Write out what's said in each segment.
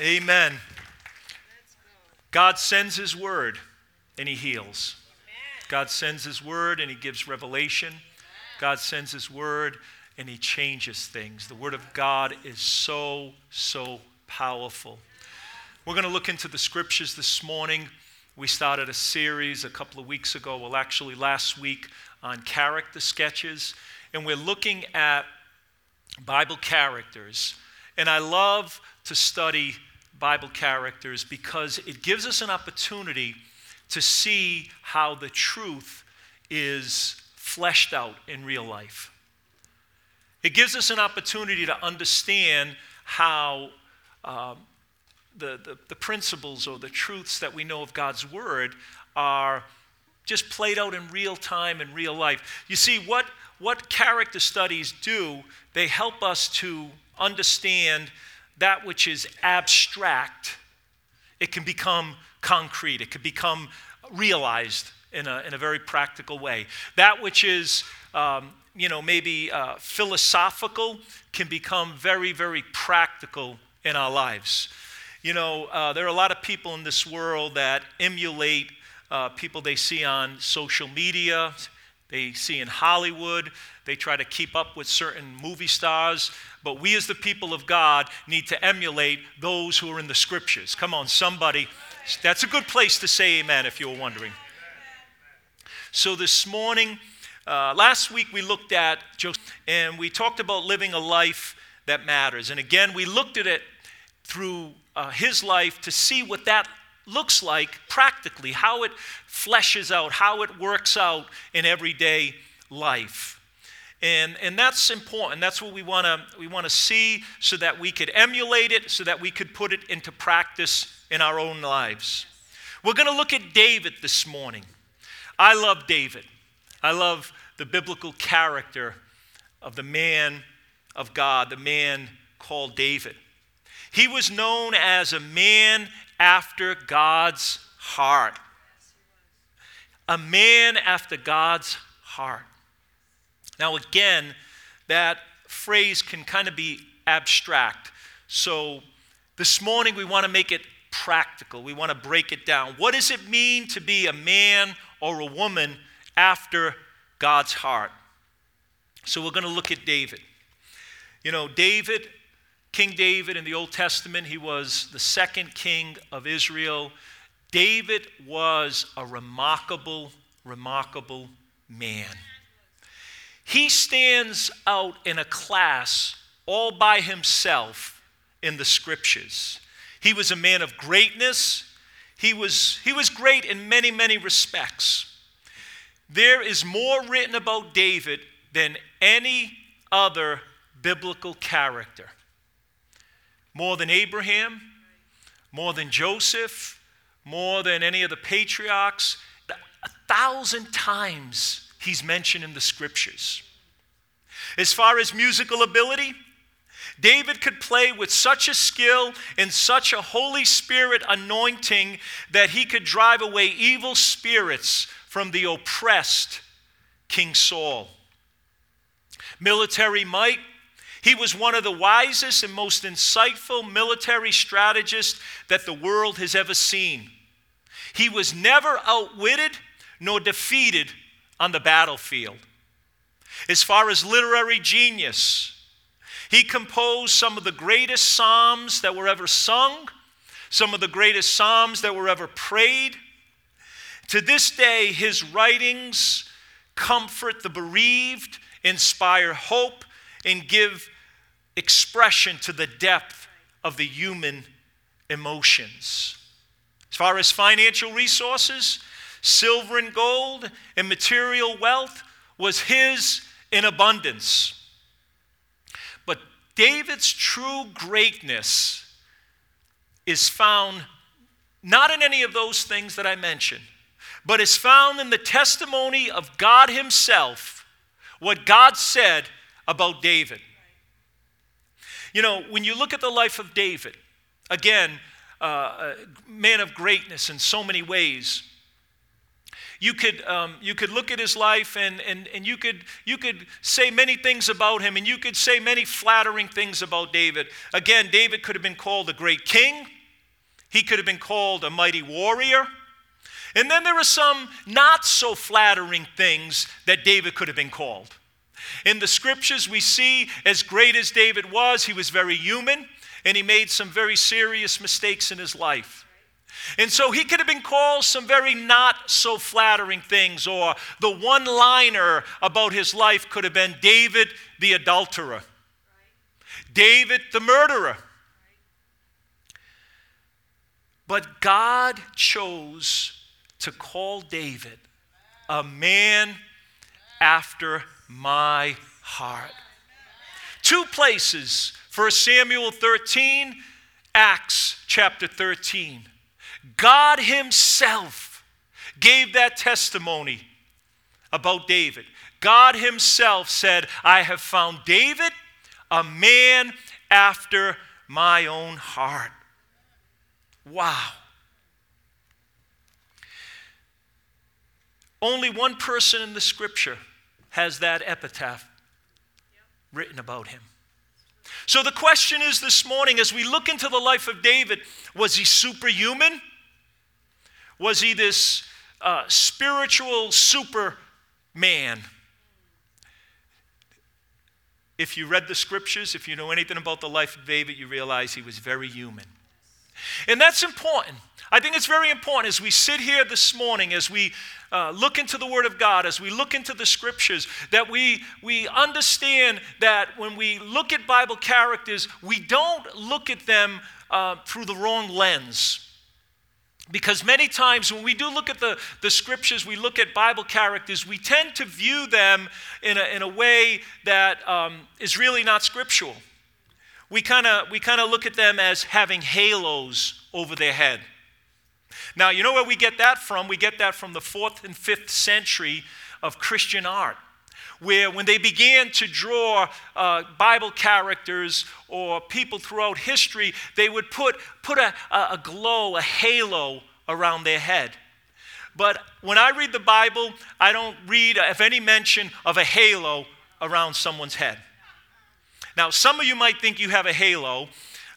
Amen. God sends His word and He heals. God sends His word and He gives revelation. God sends His word and He changes things. The Word of God is so, so powerful. We're going to look into the scriptures this morning. We started a series a couple of weeks ago, well, actually last week, on character sketches. And we're looking at Bible characters. And I love to study Bible characters because it gives us an opportunity to see how the truth is fleshed out in real life. It gives us an opportunity to understand how um, the, the, the principles or the truths that we know of God's Word are just played out in real time in real life. You see, what, what character studies do, they help us to understand that which is abstract, it can become concrete, it can become realized in a, in a very practical way. That which is, um, you know, maybe uh, philosophical can become very, very practical in our lives. You know, uh, there are a lot of people in this world that emulate uh, people they see on social media, they see in Hollywood. They try to keep up with certain movie stars. But we, as the people of God, need to emulate those who are in the scriptures. Come on, somebody. That's a good place to say amen if you were wondering. So this morning, uh, last week we looked at Joseph and we talked about living a life that matters. And again, we looked at it through uh, his life to see what that looks like practically, how it fleshes out, how it works out in everyday life. And, and that's important. That's what we want to we want to see so that we could emulate it, so that we could put it into practice in our own lives. We're going to look at David this morning. I love David. I love the biblical character of the man of God, the man called David. He was known as a man after God's heart. A man after God's heart. Now, again, that phrase can kind of be abstract. So, this morning we want to make it practical. We want to break it down. What does it mean to be a man or a woman after God's heart? So, we're going to look at David. You know, David King David in the Old Testament, he was the second king of Israel. David was a remarkable, remarkable man. He stands out in a class all by himself in the scriptures. He was a man of greatness. He was, he was great in many, many respects. There is more written about David than any other biblical character more than Abraham, more than Joseph, more than any of the patriarchs. A thousand times he's mentioned in the scriptures. As far as musical ability, David could play with such a skill and such a Holy Spirit anointing that he could drive away evil spirits from the oppressed King Saul. Military might, he was one of the wisest and most insightful military strategists that the world has ever seen. He was never outwitted nor defeated on the battlefield. As far as literary genius, he composed some of the greatest psalms that were ever sung, some of the greatest psalms that were ever prayed. To this day, his writings comfort the bereaved, inspire hope, and give expression to the depth of the human emotions. As far as financial resources, silver and gold and material wealth was his in abundance. But David's true greatness is found not in any of those things that I mentioned, but is found in the testimony of God Himself, what God said about David. You know, when you look at the life of David, again, uh, a man of greatness in so many ways, you could, um, you could look at his life and, and, and you, could, you could say many things about him and you could say many flattering things about David. Again, David could have been called a great king, he could have been called a mighty warrior. And then there are some not so flattering things that David could have been called. In the scriptures, we see as great as David was, he was very human and he made some very serious mistakes in his life. And so he could have been called some very not so flattering things, or the one liner about his life could have been David the adulterer, David the murderer. But God chose to call David a man after my heart. Two places 1 Samuel 13, Acts chapter 13. God Himself gave that testimony about David. God Himself said, I have found David, a man after my own heart. Wow. Only one person in the scripture has that epitaph written about him. So the question is this morning, as we look into the life of David, was he superhuman? Was he this uh, spiritual superman? If you read the scriptures, if you know anything about the life of David, you realize he was very human. And that's important. I think it's very important as we sit here this morning, as we uh, look into the Word of God, as we look into the Scriptures, that we, we understand that when we look at Bible characters, we don't look at them uh, through the wrong lens. Because many times when we do look at the, the scriptures, we look at Bible characters, we tend to view them in a, in a way that um, is really not scriptural. We kind of we kind of look at them as having halos over their head. Now, you know where we get that from? We get that from the fourth and fifth century of Christian art, where when they began to draw uh, Bible characters or people throughout history, they would put, put a, a glow, a halo around their head. But when I read the Bible, I don't read, if any mention of a halo around someone's head. Now, some of you might think you have a halo,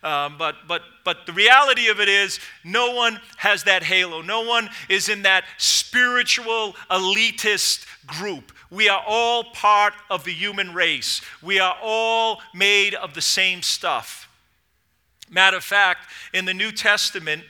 um, but, but, but the reality of it is, no one has that halo. No one is in that spiritual elitist group. We are all part of the human race. We are all made of the same stuff. Matter of fact, in the New Testament,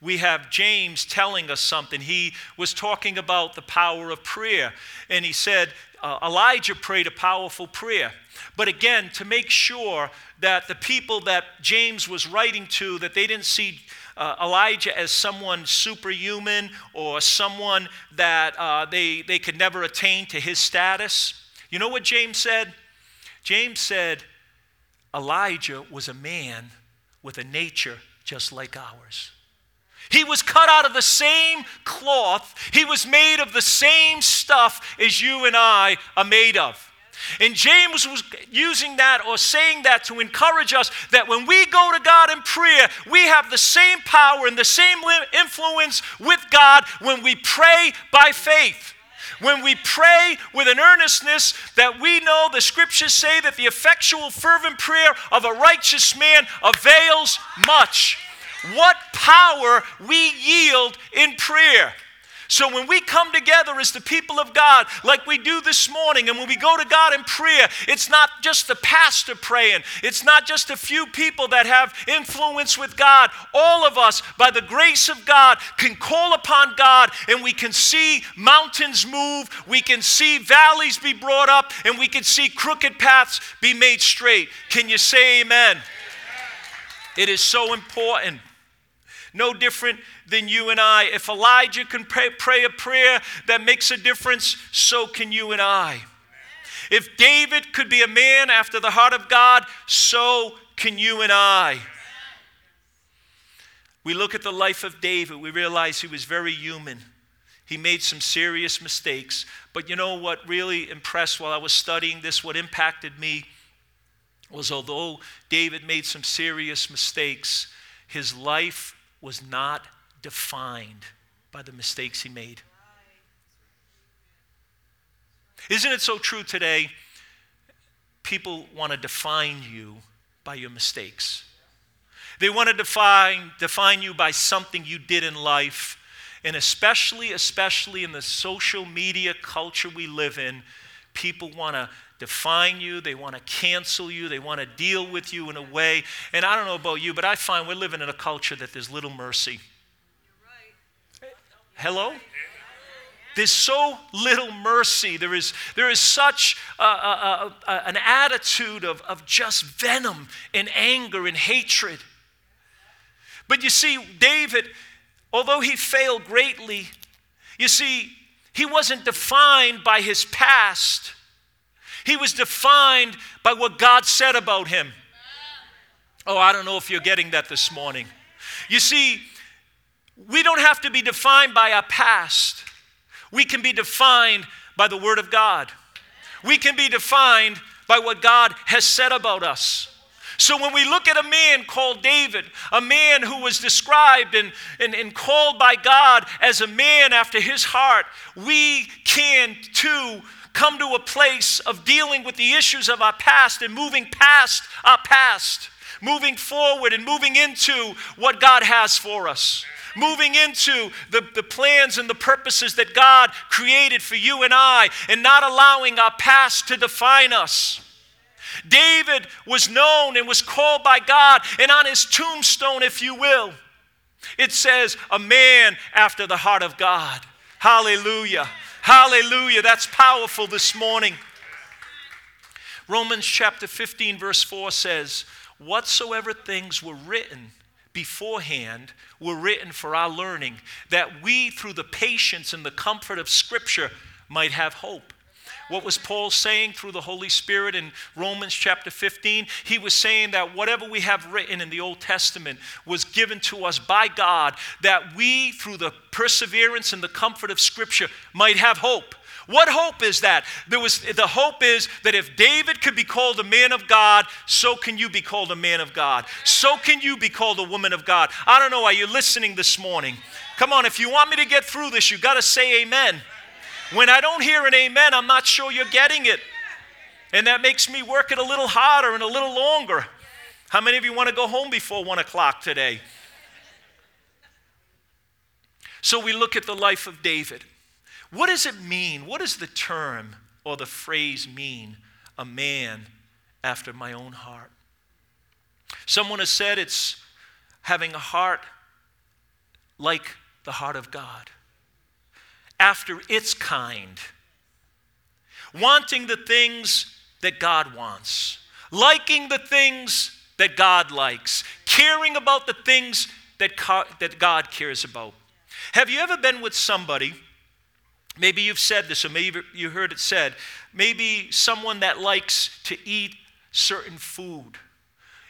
we have James telling us something. He was talking about the power of prayer, and he said, uh, Elijah prayed a powerful prayer. But again, to make sure that the people that James was writing to, that they didn't see uh, Elijah as someone superhuman or someone that uh, they, they could never attain to his status. You know what James said? James said, Elijah was a man with a nature just like ours. He was cut out of the same cloth. He was made of the same stuff as you and I are made of. And James was using that or saying that to encourage us that when we go to God in prayer, we have the same power and the same influence with God when we pray by faith. When we pray with an earnestness that we know the scriptures say that the effectual, fervent prayer of a righteous man avails much. What power we yield in prayer. So when we come together as the people of God, like we do this morning, and when we go to God in prayer, it's not just the pastor praying, it's not just a few people that have influence with God. All of us, by the grace of God, can call upon God and we can see mountains move, we can see valleys be brought up, and we can see crooked paths be made straight. Can you say amen? It is so important. No different than you and I. If Elijah can pray, pray a prayer that makes a difference, so can you and I. If David could be a man after the heart of God, so can you and I. We look at the life of David, we realize he was very human. He made some serious mistakes. But you know what really impressed while I was studying this, what impacted me was although David made some serious mistakes, his life was not defined by the mistakes he made. Isn't it so true today? People want to define you by your mistakes. They want to define, define you by something you did in life. And especially, especially in the social media culture we live in, people want to define you, they want to cancel you, they want to deal with you in a way. And I don't know about you, but I find we're living in a culture that there's little mercy. Hello? There's so little mercy. There is, there is such a, a, a, an attitude of, of just venom and anger and hatred. But you see, David, although he failed greatly, you see, he wasn't defined by his past. He was defined by what God said about him. Oh, I don't know if you're getting that this morning. You see, we don't have to be defined by our past. We can be defined by the Word of God. We can be defined by what God has said about us. So when we look at a man called David, a man who was described and, and, and called by God as a man after his heart, we can too come to a place of dealing with the issues of our past and moving past our past, moving forward and moving into what God has for us moving into the, the plans and the purposes that God created for you and I, and not allowing our past to define us. David was known and was called by God, and on his tombstone, if you will, it says, A man after the heart of God. Hallelujah. Hallelujah. That's powerful this morning. Romans chapter 15, verse 4 says, Whatsoever things were written beforehand were written for our learning, that we, through the patience and the comfort of Scripture, might have hope. What was Paul saying through the Holy Spirit in Romans chapter 15? He was saying that whatever we have written in the Old Testament was given to us by God, that we, through the perseverance and the comfort of Scripture, might have hope. What hope is that? There was, the hope is that if David could be called a man of God, so can you be called a man of God. So can you be called a woman of God. I don't know, are you listening this morning? Come on, if you want me to get through this, you got to say amen. When I don't hear an amen, I'm not sure you're getting it. And that makes me work it a little harder and a little longer. How many of you want to go home before one o'clock today? So we look at the life of David. What does it mean? What does the term or the phrase mean? A man after my own heart. Someone has said it's having a heart like the heart of God, after its kind, wanting the things that God wants, liking the things that God likes, caring about the things that, that God cares about. Have you ever been with somebody? Maybe you've said this, or maybe you heard it said. Maybe someone that likes to eat certain food.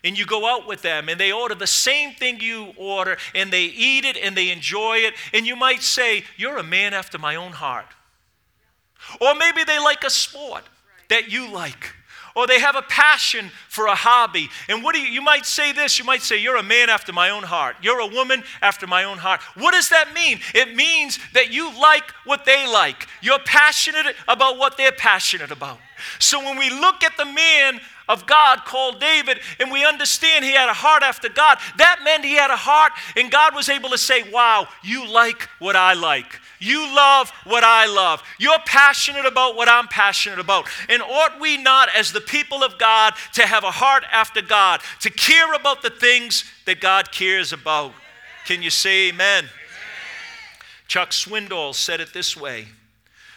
And you go out with them and they order the same thing you order and they eat it and they enjoy it. And you might say, You're a man after my own heart. Or maybe they like a sport that you like or they have a passion for a hobby. And what do you, you might say this, you might say, You're a man after my own heart. You're a woman after my own heart. What does that mean? It means that you like what they like, you're passionate about what they're passionate about. So when we look at the man of God called David, and we understand he had a heart after God. That meant he had a heart, and God was able to say, Wow, you like what I like. You love what I love. You're passionate about what I'm passionate about. And ought we not, as the people of God, to have a heart after God, to care about the things that God cares about? Can you say amen? amen? Chuck Swindoll said it this way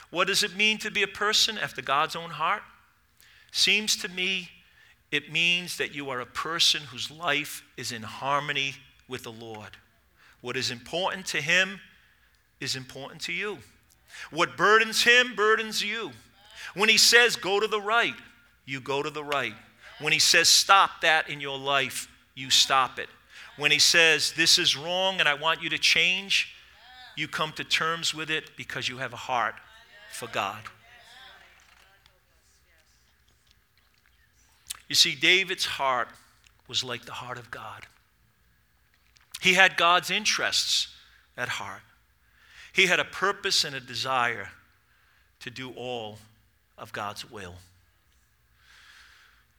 What does it mean to be a person after God's own heart? Seems to me it means that you are a person whose life is in harmony with the Lord. What is important to Him is important to you. What burdens Him burdens you. When He says, go to the right, you go to the right. When He says, stop that in your life, you stop it. When He says, this is wrong and I want you to change, you come to terms with it because you have a heart for God. You see, David's heart was like the heart of God. He had God's interests at heart. He had a purpose and a desire to do all of God's will.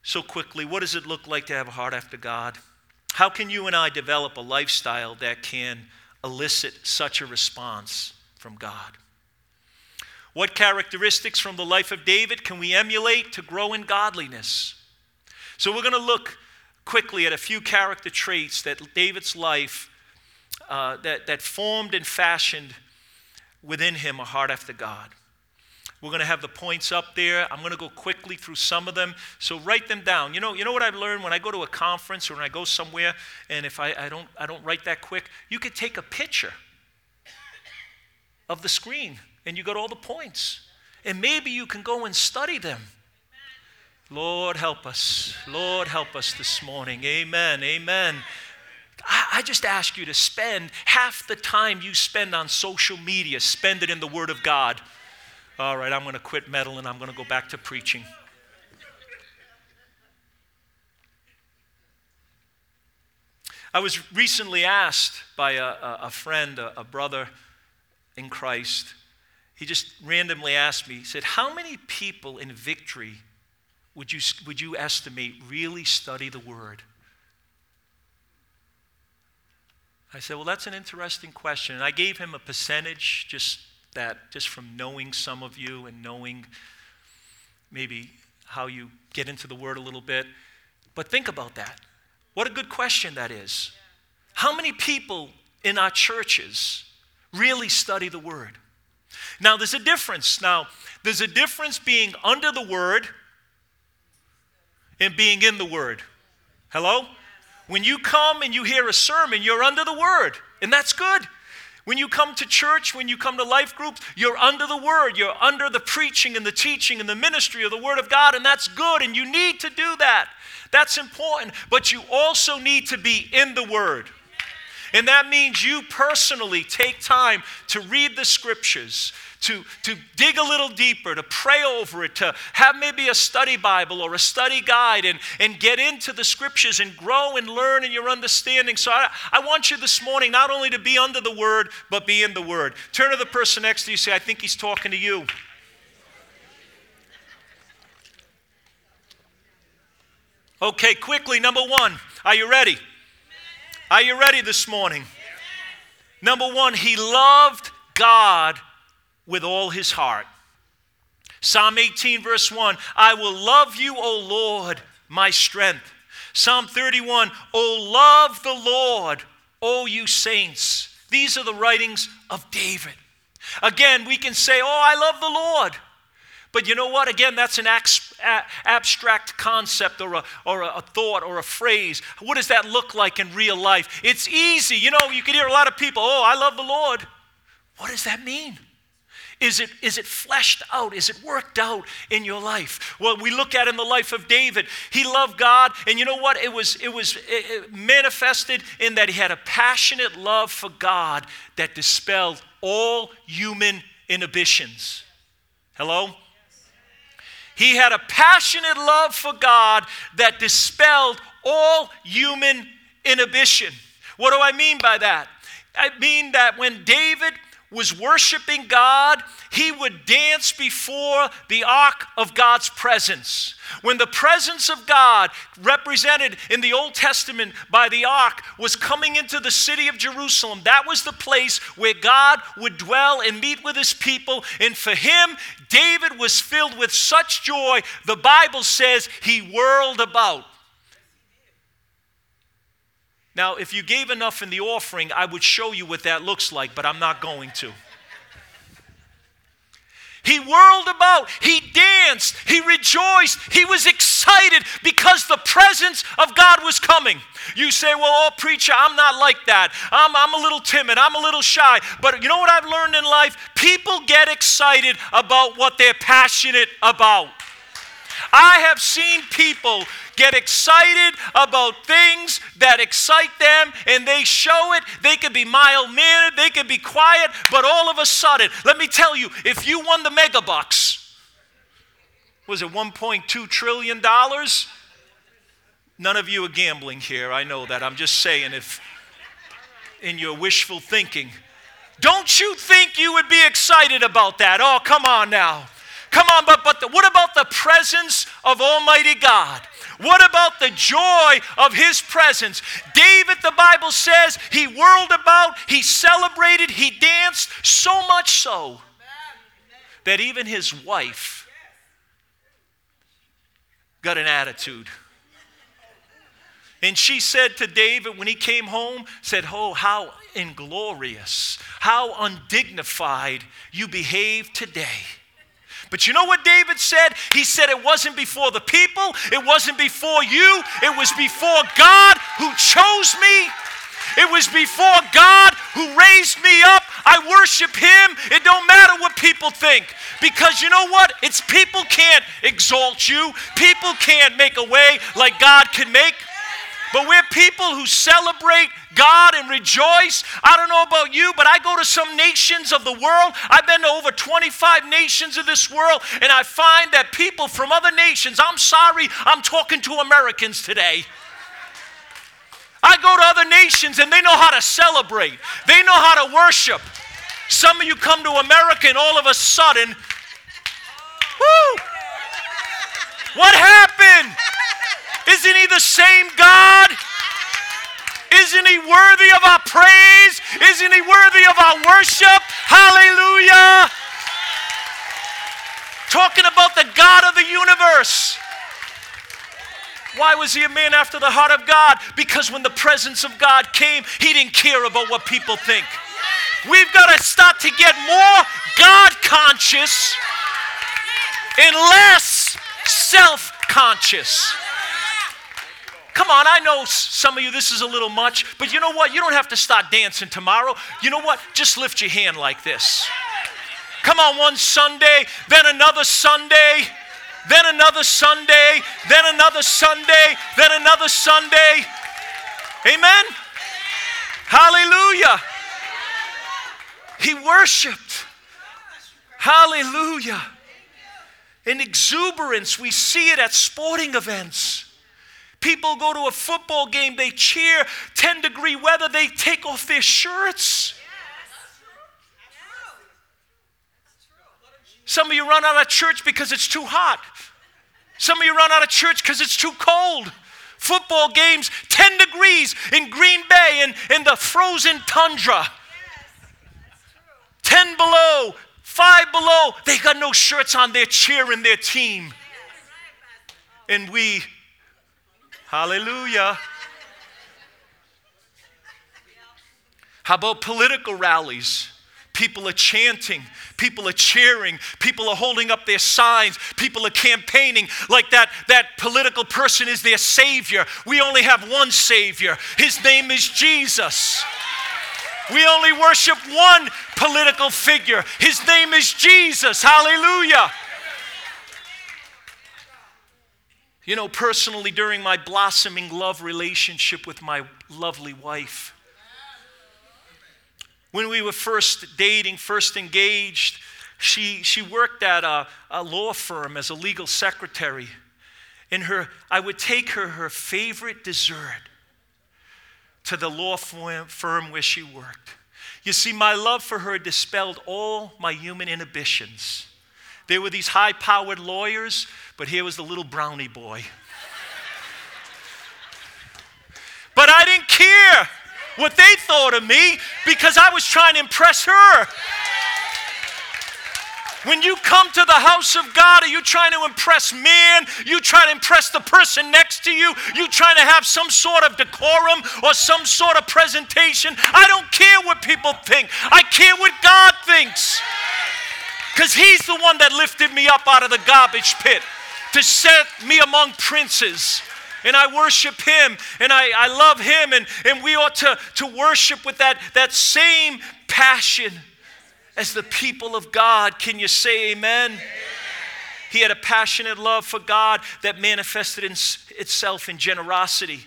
So, quickly, what does it look like to have a heart after God? How can you and I develop a lifestyle that can elicit such a response from God? What characteristics from the life of David can we emulate to grow in godliness? So, we're going to look quickly at a few character traits that David's life uh, that, that formed and fashioned within him a heart after God. We're going to have the points up there. I'm going to go quickly through some of them. So write them down. You know, you know what I've learned when I go to a conference or when I go somewhere, and if I, I, don't, I don't write that quick, you could take a picture of the screen and you got all the points. And maybe you can go and study them. Lord, help us. Lord, help us this morning. Amen. Amen. I, just ask you to spend half the time you spend on social media, spend it in the Word of God. All right, I'm going to quit meddling. I'm going to go back to preaching. I was recently asked by a, a friend, a, a, brother in Christ. He just randomly asked me, he said, How many people in Victory would you, would you estimate really study the Word? I said, Well, that's an interesting question. And I gave him a percentage, just that, just from knowing some of you and knowing maybe how you get into the Word a little bit. But think about that. What a good question that is. How many people in our churches really study the Word? Now, there's a difference. Now, there's a difference being under the Word and being in the Word. Hello? When you come and you hear a sermon, you're under the Word, and that's good. When you come to church, when you come to life groups, you're under the Word. You're under the preaching and the teaching and the ministry of the Word of God, and that's good, and you need to do that. That's important. But you also need to be in the Word. And that means you personally take time to read the scriptures, to, to dig a little deeper, to pray over it, to have maybe a study Bible or a study guide and, and get into the scriptures and grow and learn in your understanding. So I, I want you this morning not only to be under the word, but be in the word. Turn to the person next to you, say, I think he's talking to you. Okay, quickly, number one. Are you ready? Are you ready this morning? Number one, he loved God with all his heart. Psalm 18, verse 1 I will love you, O Lord, my strength. Psalm 31 O love the Lord, O you saints. These are the writings of David. Again, we can say, Oh, I love the Lord. But you know what? Again, that's an abstract concept or, a, or a thought or a phrase. What does that look like in real life? It's easy. You know, you can hear a lot of people, oh, I love the Lord. What does that mean? Is it, is it fleshed out? Is it worked out in your life? Well, we look at in the life of David. He loved God, and you know what? It was, it was it, manifested in that he had a passionate love for God that dispelled all human inhibitions. Hello? He had a passionate love for God that dispelled all human inhibition. What do I mean by that? I mean that when David was worshiping God, he would dance before the ark of God's presence. When the presence of God, represented in the Old Testament by the ark, was coming into the city of Jerusalem, that was the place where God would dwell and meet with his people. And for him, David was filled with such joy, the Bible says he whirled about. Now, if you gave enough in the offering, I would show you what that looks like, but I'm not going to. He whirled about, he danced, he rejoiced, he was excited because the presence of God was coming. You say, Well, oh, preacher, I'm not like that. I'm, I'm a little timid, I'm a little shy. But you know what I've learned in life? People get excited about what they're passionate about. I have seen people get excited about things that excite them and they show it. They could be mild mannered, they could be quiet, but all of a sudden, let me tell you, if you won the mega bucks, was it 1.2 trillion dollars? None of you are gambling here. I know that. I'm just saying if in your wishful thinking, don't you think you would be excited about that? Oh, come on now. Come on, but, but the, what about the presence of Almighty God? What about the joy of his presence? David, the Bible says, he whirled about, he celebrated, he danced, so much so that even his wife got an attitude. And she said to David when he came home, said, Oh, how inglorious, how undignified you behave today. But you know what David said? He said it wasn't before the people, it wasn't before you, it was before God who chose me. It was before God who raised me up. I worship Him. It don't matter what people think. Because you know what? It's people can't exalt you, people can't make a way like God can make. But we're people who celebrate God and rejoice. I don't know about you, but I go to some nations of the world. I've been to over 25 nations of this world, and I find that people from other nations, I'm sorry, I'm talking to Americans today. I go to other nations and they know how to celebrate, they know how to worship. Some of you come to America and all of a sudden, whoo, what happened? Isn't he the same God? Isn't he worthy of our praise? Isn't he worthy of our worship? Hallelujah. Talking about the God of the universe. Why was he a man after the heart of God? Because when the presence of God came, he didn't care about what people think. We've got to start to get more God conscious and less self conscious. Come on, I know some of you this is a little much, but you know what? You don't have to start dancing tomorrow. You know what? Just lift your hand like this. Come on, one Sunday, then another Sunday then another Sunday, then another Sunday, then another Sunday. Amen? Hallelujah. He worshiped. Hallelujah. In exuberance, we see it at sporting events. People go to a football game, they cheer, 10 degree weather, they take off their shirts. Some of you run out of church because it's too hot. Some of you run out of church because it's too cold. Football games, 10 degrees in Green Bay and in the frozen tundra. 10 below, 5 below. They got no shirts on, they're cheering their team. And we, hallelujah. How about political rallies? People are chanting, people are cheering, people are holding up their signs, people are campaigning like that, that political person is their savior. We only have one savior, his name is Jesus. We only worship one political figure, his name is Jesus. Hallelujah. You know, personally, during my blossoming love relationship with my lovely wife, when we were first dating, first engaged, she, she worked at a, a law firm as a legal secretary. And her, I would take her her favorite dessert to the law firm where she worked. You see, my love for her dispelled all my human inhibitions. There were these high powered lawyers, but here was the little brownie boy. but I didn't care what they thought of me because I was trying to impress her. When you come to the house of God, are you trying to impress man? You try to impress the person next to you? You trying to have some sort of decorum or some sort of presentation? I don't care what people think. I care what God thinks. Because He's the one that lifted me up out of the garbage pit to set me among princes and I worship Him and I, I love Him, and, and we ought to, to worship with that, that same passion as the people of God. Can you say amen? amen? He had a passionate love for God that manifested in, itself in generosity.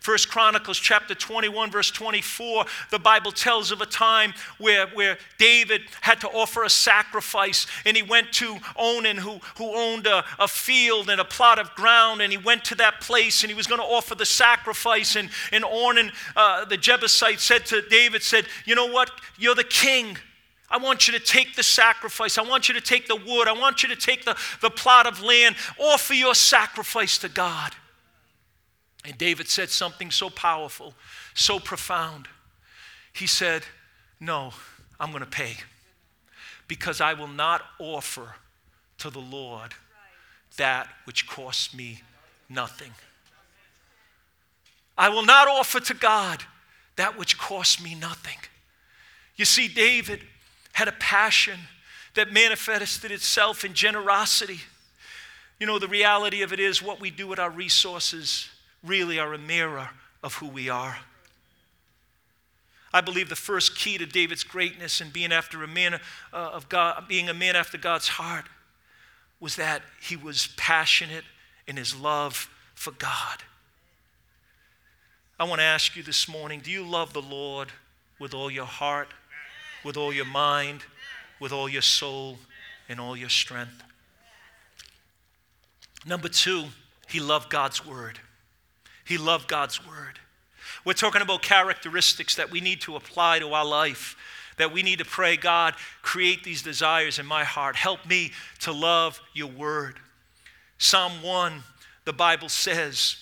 First Chronicles chapter 21, verse 24, the Bible tells of a time where, where David had to offer a sacrifice, and he went to Ornan, who, who owned a, a field and a plot of ground, and he went to that place and he was going to offer the sacrifice. And, and Ornan, uh, the Jebusite, said to David, said, You know what? You're the king. I want you to take the sacrifice. I want you to take the wood. I want you to take the, the plot of land. Offer your sacrifice to God. And David said something so powerful, so profound. He said, No, I'm going to pay because I will not offer to the Lord that which costs me nothing. I will not offer to God that which costs me nothing. You see, David had a passion that manifested itself in generosity. You know, the reality of it is what we do with our resources really are a mirror of who we are. I believe the first key to David's greatness and being after a man uh, of God, being a man after God's heart, was that he was passionate in his love for God. I want to ask you this morning do you love the Lord with all your heart, with all your mind, with all your soul, and all your strength? Number two, he loved God's word. He loved God's word. We're talking about characteristics that we need to apply to our life, that we need to pray, God, create these desires in my heart. Help me to love your word. Psalm 1, the Bible says,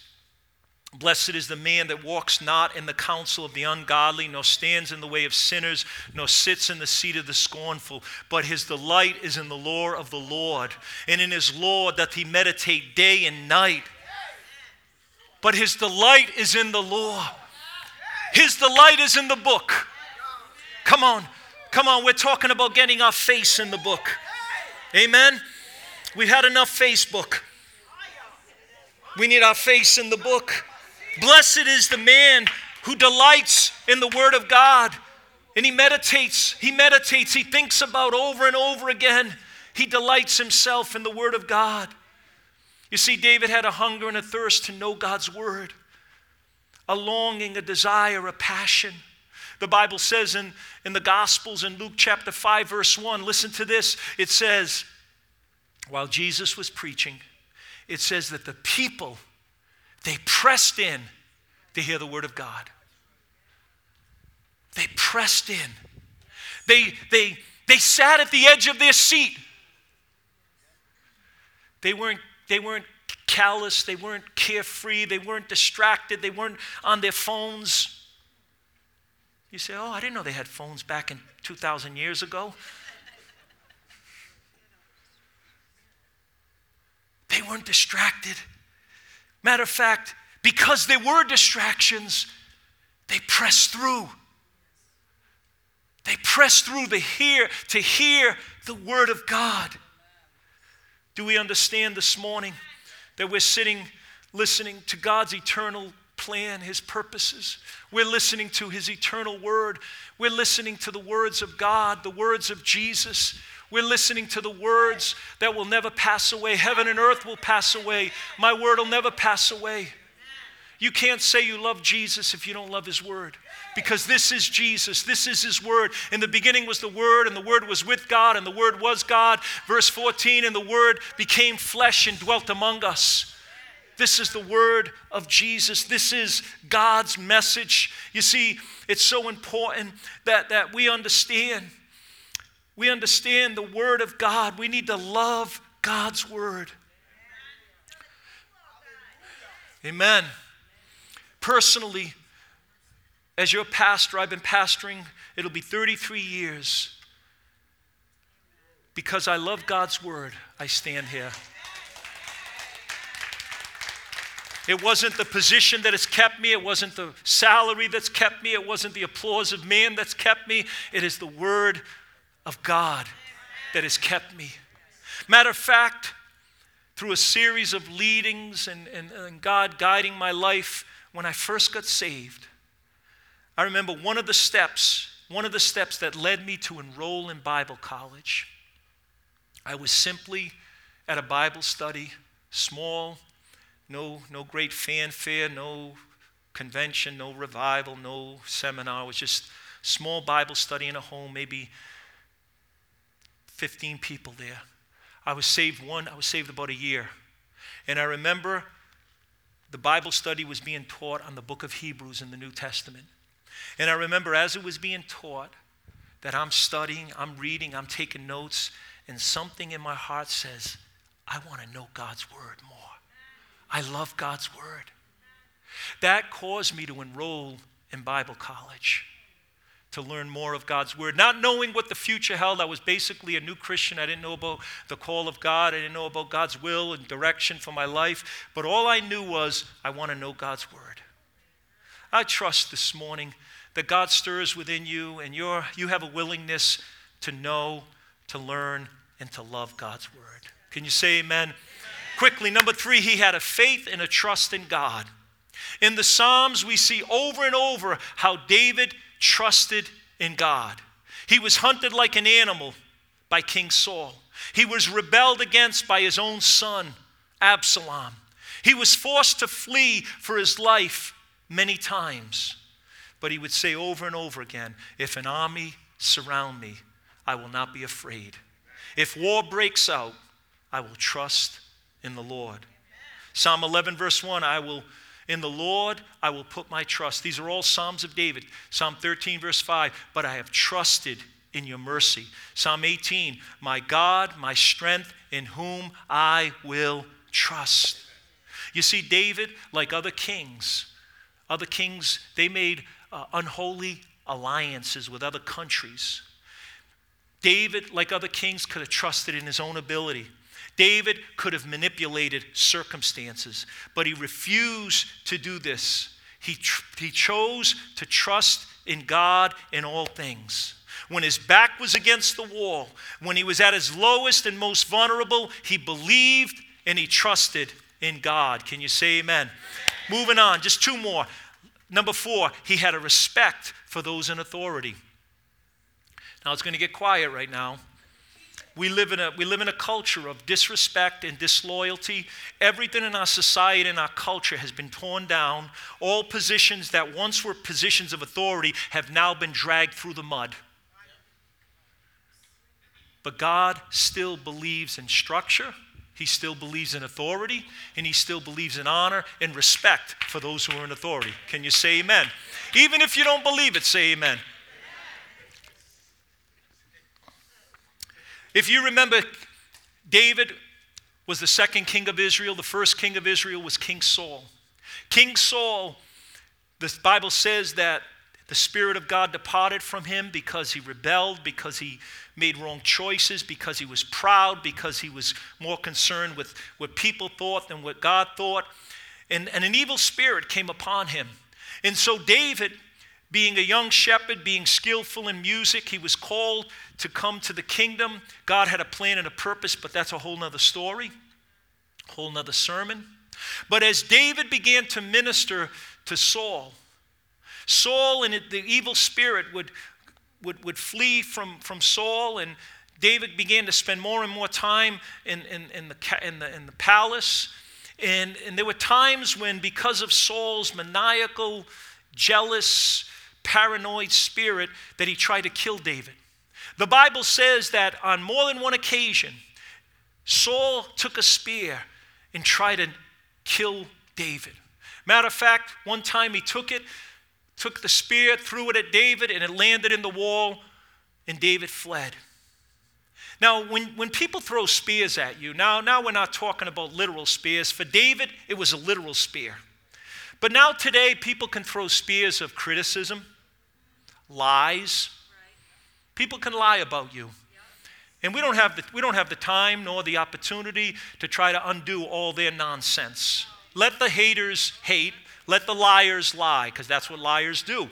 Blessed is the man that walks not in the counsel of the ungodly, nor stands in the way of sinners, nor sits in the seat of the scornful. But his delight is in the law of the Lord, and in his law doth he meditate day and night. But his delight is in the law. His delight is in the book. Come on, come on, we're talking about getting our face in the book. Amen. We've had enough Facebook. We need our face in the book. Blessed is the man who delights in the Word of God. And he meditates, he meditates, he thinks about over and over again. He delights himself in the Word of God. You see, David had a hunger and a thirst to know God's Word, a longing, a desire, a passion. The Bible says in, in the Gospels in Luke chapter 5, verse 1, listen to this. It says, while Jesus was preaching, it says that the people they pressed in to hear the word of God. They pressed in. They, they, they sat at the edge of their seat. They weren't, they weren't callous, they weren't carefree, they weren't distracted, they weren't on their phones. You say, Oh, I didn't know they had phones back in 2,000 years ago. They weren't distracted. Matter of fact, because there were distractions, they pressed through. They pressed through to hear, to hear the word of God. Do we understand this morning that we're sitting listening to God's eternal plan, His purposes? We're listening to His eternal word. We're listening to the words of God, the words of Jesus. We're listening to the words that will never pass away. Heaven and earth will pass away. My word will never pass away. You can't say you love Jesus if you don't love his word. Because this is Jesus, this is his word. In the beginning was the word, and the word was with God, and the word was God. Verse 14, and the word became flesh and dwelt among us. This is the word of Jesus. This is God's message. You see, it's so important that, that we understand we understand the Word of God. We need to love God's Word. Amen. Personally, as your pastor, I've been pastoring, it'll be 33 years. Because I love God's Word, I stand here. It wasn't the position that has kept me. It wasn't the salary that's kept me. It wasn't the applause of man that's kept me. It is the Word of God that has kept me. Matter of fact, through a series of leadings and, and, and, God guiding my life, when I first got saved, I remember one of the steps, one of the steps that led me to enroll in Bible college. I was simply at a Bible study, small, no, no great fanfare, no convention, no revival, no seminar. It was just small Bible study in a home, maybe 15 people there. I was saved one, I was saved about a year. And I remember the Bible study was being taught on the book of Hebrews in the New Testament. And I remember as it was being taught, that I'm studying, I'm reading, I'm taking notes, and something in my heart says, I want to know God's word more. I love God's word. That caused me to enroll in Bible college to learn more of God's word. Not knowing what the future held, I was basically a new Christian. I didn't know about the call of God, I didn't know about God's will and direction for my life. But all I knew was I want to know God's word. I trust this morning that God stirs within you and you you have a willingness to know, to learn, and to love God's word. Can you say amen? amen? Quickly, number three, he had a faith and a trust in God. In the Psalms, we see over and over how David trusted in God. He was hunted like an animal by King Saul. He was rebelled against by his own son, Absalom. He was forced to flee for his life many times. But he would say over and over again if an army surround me, I will not be afraid. If war breaks out, I will trust in the Lord. Psalm 11, verse 1 I will in the Lord I will put my trust. These are all Psalms of David. Psalm 13, verse 5, but I have trusted in your mercy. Psalm 18, my God, my strength, in whom I will trust. You see, David, like other kings, other kings, they made uh, unholy alliances with other countries. David, like other kings, could have trusted in his own ability. David could have manipulated circumstances, but he refused to do this. He, tr- he chose to trust in God in all things. When his back was against the wall, when he was at his lowest and most vulnerable, he believed and he trusted in God. Can you say amen? amen? Moving on, just two more. Number four, he had a respect for those in authority. Now it's going to get quiet right now. We live, in a, we live in a culture of disrespect and disloyalty. Everything in our society and our culture has been torn down. All positions that once were positions of authority have now been dragged through the mud. But God still believes in structure, He still believes in authority, and He still believes in honor and respect for those who are in authority. Can you say amen? Even if you don't believe it, say amen. If you remember, David was the second king of Israel. The first king of Israel was King Saul. King Saul, the Bible says that the Spirit of God departed from him because he rebelled, because he made wrong choices, because he was proud, because he was more concerned with what people thought than what God thought. And, and an evil spirit came upon him. And so David being a young shepherd, being skillful in music, he was called to come to the kingdom. God had a plan and a purpose, but that's a whole nother story, whole nother sermon. But as David began to minister to Saul, Saul and the evil spirit would, would, would flee from, from Saul, and David began to spend more and more time in, in, in, the, in, the, in the palace. And, and there were times when, because of Saul's maniacal, jealous, paranoid spirit that he tried to kill David. The Bible says that on more than one occasion, Saul took a spear and tried to kill David. Matter of fact, one time he took it, took the spear, threw it at David, and it landed in the wall, and David fled. Now, when, when people throw spears at you, now, now we're not talking about literal spears. For David, it was a literal spear. But now, today, people can throw spears of criticism, lies. People can lie about you. And we don't, have the, we don't have the time nor the opportunity to try to undo all their nonsense. Let the haters hate, let the liars lie, because that's what liars do.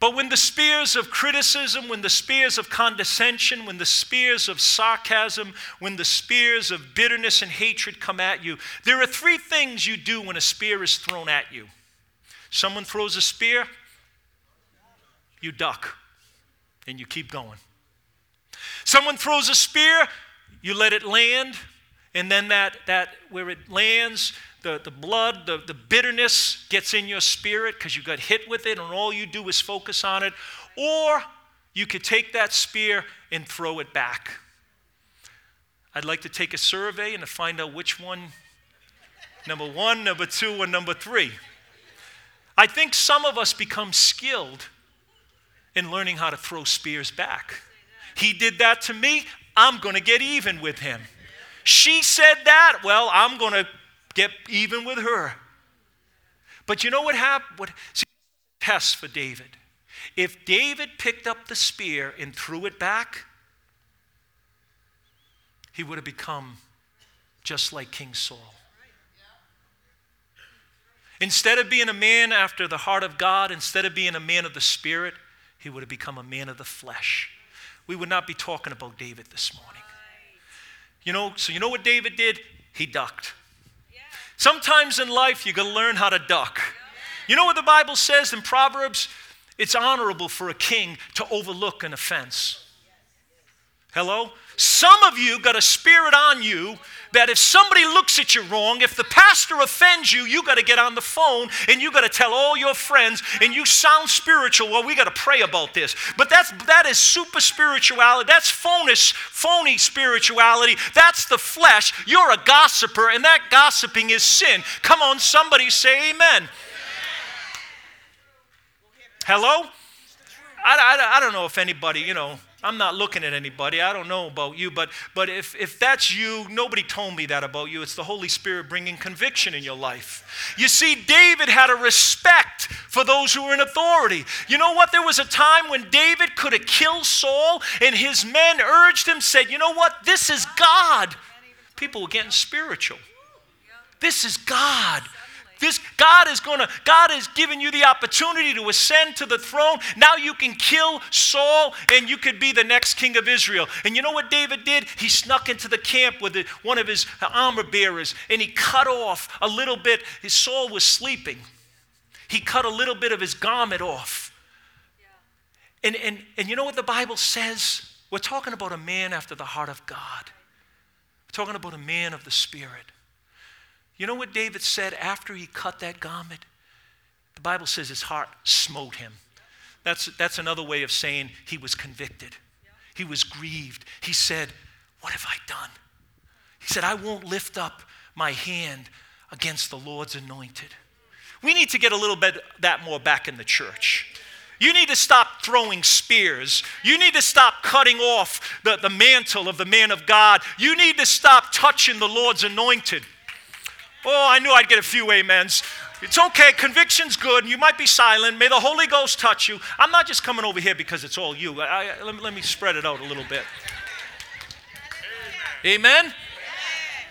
But when the spears of criticism, when the spears of condescension, when the spears of sarcasm, when the spears of bitterness and hatred come at you, there are three things you do when a spear is thrown at you. Someone throws a spear, you duck and you keep going. Someone throws a spear, you let it land, and then that, that where it lands, the, the blood, the, the bitterness gets in your spirit because you got hit with it, and all you do is focus on it. Or you could take that spear and throw it back. I'd like to take a survey and to find out which one, number one, number two, or number three. I think some of us become skilled in learning how to throw spears back. He did that to me, I'm going to get even with him. She said that, well, I'm going to get even with her. But you know what happened? What, see, test for David. If David picked up the spear and threw it back, he would have become just like King Saul. Instead of being a man after the heart of God, instead of being a man of the Spirit, he would have become a man of the flesh. We would not be talking about David this morning. You know, so you know what David did? He ducked. Sometimes in life, you got to learn how to duck. You know what the Bible says in Proverbs? It's honorable for a king to overlook an offense. Hello? Some of you got a spirit on you that if somebody looks at you wrong, if the pastor offends you, you got to get on the phone and you got to tell all your friends and you sound spiritual. Well, we got to pray about this. But that's that is super spirituality. That's phony, phony spirituality. That's the flesh. You're a gossiper, and that gossiping is sin. Come on, somebody say amen. Hello? I, I, I don't know if anybody, you know, I'm not looking at anybody. I don't know about you, but, but if, if that's you, nobody told me that about you. It's the Holy Spirit bringing conviction in your life. You see, David had a respect for those who were in authority. You know what? There was a time when David could have killed Saul, and his men urged him, said, You know what? This is God. People were getting spiritual. This is God. This God is going to God has given you the opportunity to ascend to the throne. Now you can kill Saul and you could be the next king of Israel. And you know what David did? He snuck into the camp with one of his armor bearers and he cut off a little bit. His Saul was sleeping. He cut a little bit of his garment off. And, and, and you know what the Bible says? We're talking about a man after the heart of God. We're talking about a man of the Spirit. You know what David said after he cut that garment? The Bible says his heart smote him. That's, that's another way of saying he was convicted. He was grieved. He said, What have I done? He said, I won't lift up my hand against the Lord's anointed. We need to get a little bit that more back in the church. You need to stop throwing spears. You need to stop cutting off the, the mantle of the man of God. You need to stop touching the Lord's anointed. Oh, I knew I'd get a few amens. It's okay. Conviction's good. You might be silent. May the Holy Ghost touch you. I'm not just coming over here because it's all you. I, let, me, let me spread it out a little bit. Amen. Amen?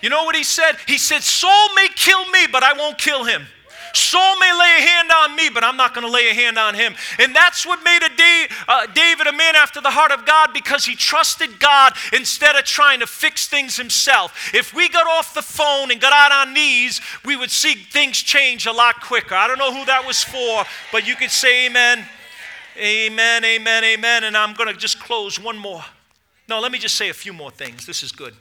You know what he said? He said, Saul may kill me, but I won't kill him. Saul may lay a hand on me, but I'm not going to lay a hand on him. And that's what made a day, uh, David a man after the heart of God because he trusted God instead of trying to fix things himself. If we got off the phone and got out on knees, we would see things change a lot quicker. I don't know who that was for, but you could say amen. Amen, amen, amen. And I'm going to just close one more. No, let me just say a few more things. This is good.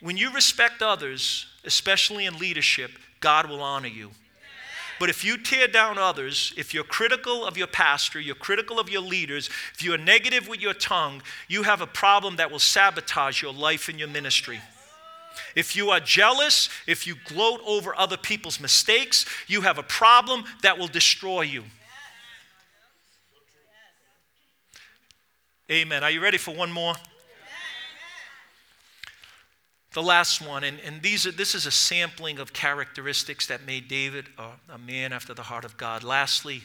When you respect others, especially in leadership, God will honor you. But if you tear down others, if you're critical of your pastor, you're critical of your leaders, if you're negative with your tongue, you have a problem that will sabotage your life and your ministry. If you are jealous, if you gloat over other people's mistakes, you have a problem that will destroy you. Amen. Are you ready for one more? The last one, and, and these are, this is a sampling of characteristics that made David a, a man after the heart of God. Lastly,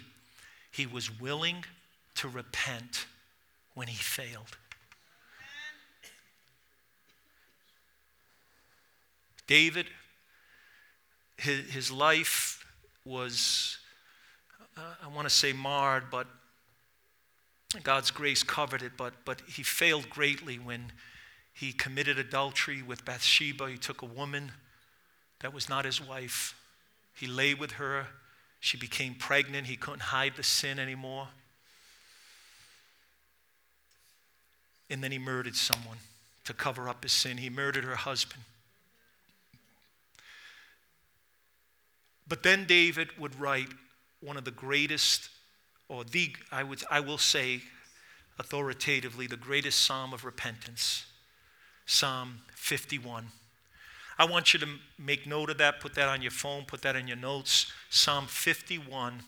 he was willing to repent when he failed. David, his, his life was, uh, I want to say marred, but God's grace covered it, but, but he failed greatly when he committed adultery with Bathsheba. He took a woman that was not his wife. He lay with her. She became pregnant. He couldn't hide the sin anymore. And then he murdered someone to cover up his sin. He murdered her husband. But then David would write one of the greatest, or the, I, would, I will say authoritatively, the greatest psalm of repentance. Psalm 51. I want you to make note of that, put that on your phone, put that in your notes. Psalm 51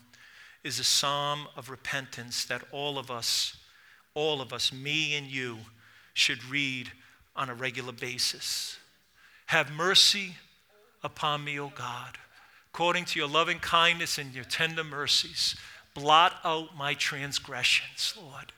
is a psalm of repentance that all of us, all of us, me and you, should read on a regular basis. Have mercy upon me, O God, according to your loving kindness and your tender mercies. Blot out my transgressions, Lord.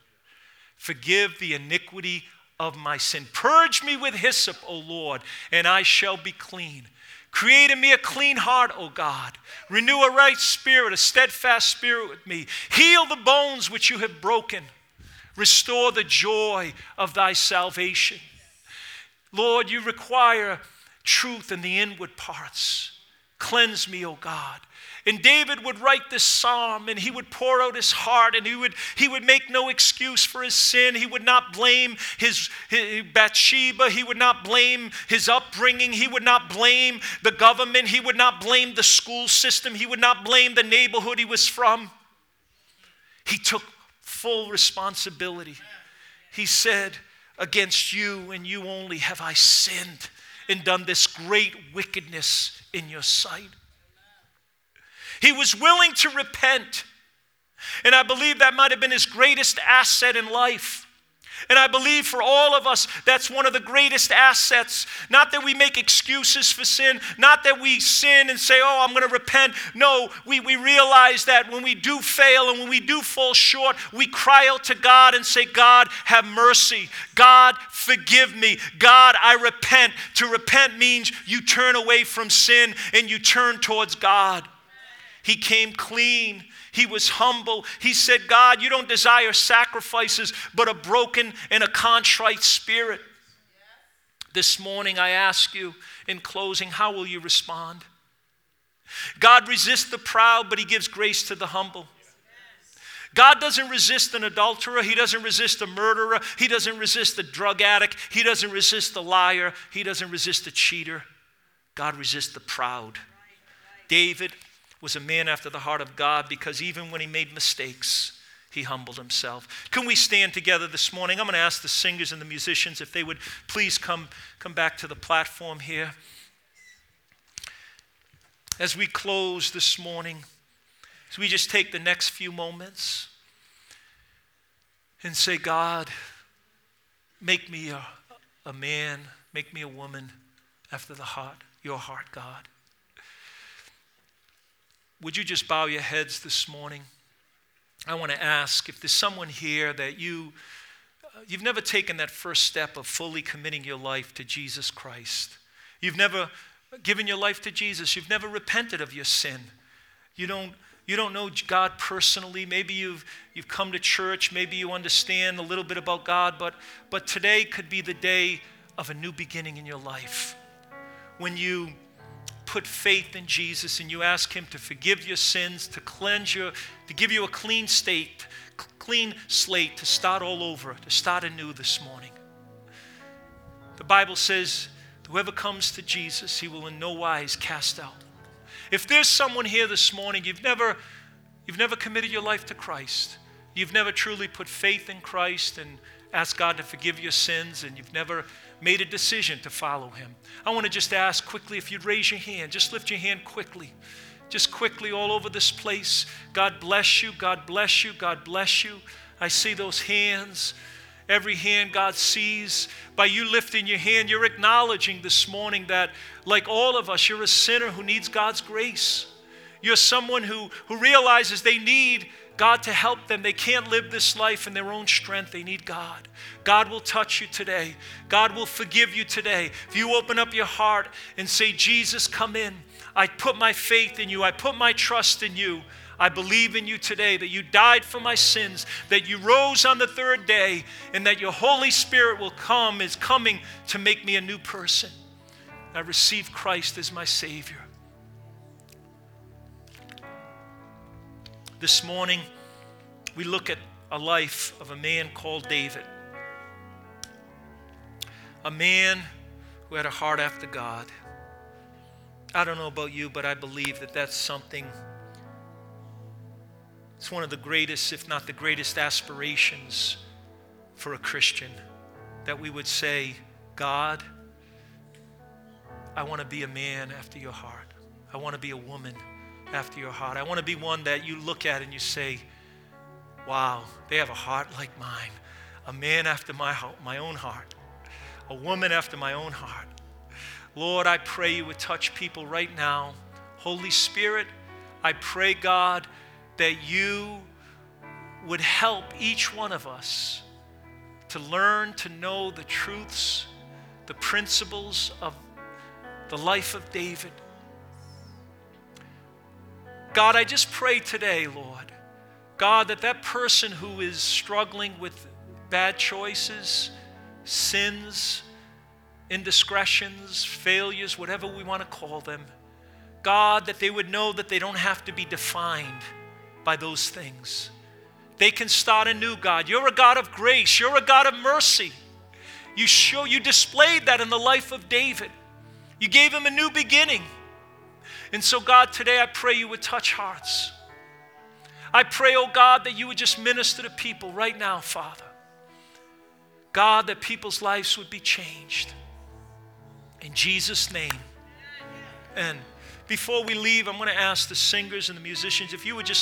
Forgive the iniquity of my sin. Purge me with hyssop, O Lord, and I shall be clean. Create in me a clean heart, O God. Renew a right spirit, a steadfast spirit with me. Heal the bones which you have broken. Restore the joy of thy salvation. Lord, you require truth in the inward parts. Cleanse me, O God. And David would write this psalm and he would pour out his heart and he would, he would make no excuse for his sin. He would not blame his, his Bathsheba. He would not blame his upbringing. He would not blame the government. He would not blame the school system. He would not blame the neighborhood he was from. He took full responsibility. He said, Against you and you only have I sinned and done this great wickedness in your sight. He was willing to repent. And I believe that might have been his greatest asset in life. And I believe for all of us, that's one of the greatest assets. Not that we make excuses for sin, not that we sin and say, oh, I'm going to repent. No, we, we realize that when we do fail and when we do fall short, we cry out to God and say, God, have mercy. God, forgive me. God, I repent. To repent means you turn away from sin and you turn towards God. He came clean. He was humble. He said, God, you don't desire sacrifices, but a broken and a contrite spirit. This morning, I ask you in closing, how will you respond? God resists the proud, but He gives grace to the humble. God doesn't resist an adulterer. He doesn't resist a murderer. He doesn't resist a drug addict. He doesn't resist a liar. He doesn't resist a cheater. God resists the proud. David was a man after the heart of God because even when he made mistakes, he humbled himself. Can we stand together this morning? I'm going to ask the singers and the musicians if they would please come, come back to the platform here. As we close this morning, as we just take the next few moments and say, God, make me a, a man, make me a woman after the heart, your heart, God. Would you just bow your heads this morning? I want to ask if there's someone here that you uh, you've never taken that first step of fully committing your life to Jesus Christ. You've never given your life to Jesus. You've never repented of your sin. You don't you don't know God personally. Maybe you've, you've come to church. Maybe you understand a little bit about God. But, but today could be the day of a new beginning in your life. When you put faith in Jesus and you ask Him to forgive your sins, to cleanse you, to give you a clean state, clean slate, to start all over, to start anew this morning. The Bible says, whoever comes to Jesus, He will in no wise cast out. If there's someone here this morning, you've never, you've never committed your life to Christ, you've never truly put faith in Christ and asked God to forgive your sins, and you've never made a decision to follow him. I want to just ask quickly if you'd raise your hand, just lift your hand quickly. Just quickly all over this place. God bless you. God bless you. God bless you. I see those hands. Every hand God sees. By you lifting your hand, you're acknowledging this morning that, like all of us, you're a sinner who needs God's grace. You're someone who, who realizes they need God to help them. They can't live this life in their own strength. They need God. God will touch you today. God will forgive you today. If you open up your heart and say, Jesus, come in. I put my faith in you. I put my trust in you. I believe in you today that you died for my sins, that you rose on the third day, and that your Holy Spirit will come, is coming to make me a new person. I receive Christ as my Savior. This morning, we look at a life of a man called David. A man who had a heart after God. I don't know about you, but I believe that that's something, it's one of the greatest, if not the greatest, aspirations for a Christian. That we would say, God, I want to be a man after your heart. I want to be a woman after your heart. I want to be one that you look at and you say, wow, they have a heart like mine. A man after my, heart, my own heart. A woman after my own heart. Lord, I pray you would touch people right now. Holy Spirit, I pray, God, that you would help each one of us to learn to know the truths, the principles of the life of David. God, I just pray today, Lord, God, that that person who is struggling with bad choices, sins, indiscretions, failures, whatever we want to call them, God, that they would know that they don't have to be defined by those things. They can start anew, God. You're a God of grace. You're a God of mercy. You show you displayed that in the life of David. You gave him a new beginning. And so, God, today I pray you would touch hearts. I pray, oh God, that you would just minister to people right now, Father. God, that people's lives would be changed. In Jesus' name. And before we leave, I'm going to ask the singers and the musicians if you would just